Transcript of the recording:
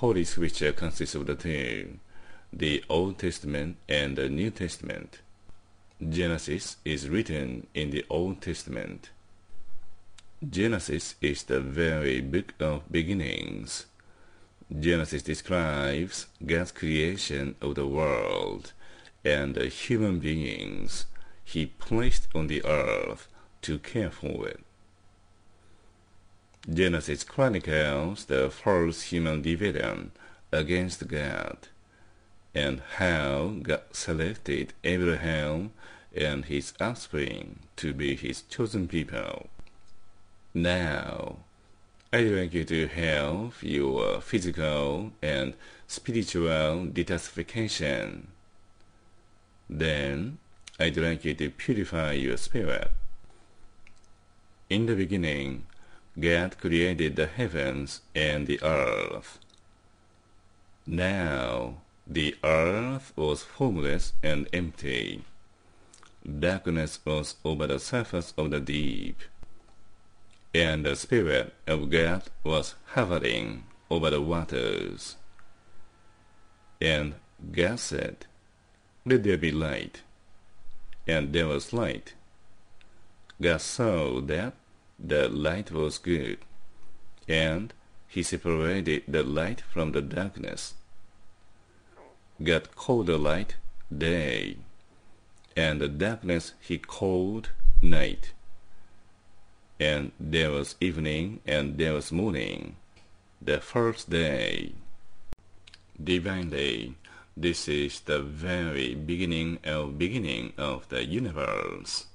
Holy Scripture consists of the two, the Old Testament and the New Testament. Genesis is written in the Old Testament. Genesis is the very book of beginnings. Genesis describes God's creation of the world and the human beings he placed on the earth to care for it. Genesis chronicles the first human rebellion against God and how God selected Abraham and his offspring to be his chosen people. Now, I'd like you to have your physical and spiritual detoxification. Then, I'd like you to purify your spirit. In the beginning, God created the heavens and the earth. Now, the earth was formless and empty. Darkness was over the surface of the deep, and the Spirit of God was hovering over the waters. And God said, Let there be light. And there was light. God saw that the light was good, and he separated the light from the darkness. God called the light day, and the darkness he called night. And there was evening, and there was morning, the first day. Divinely, this is the very beginning of beginning of the universe.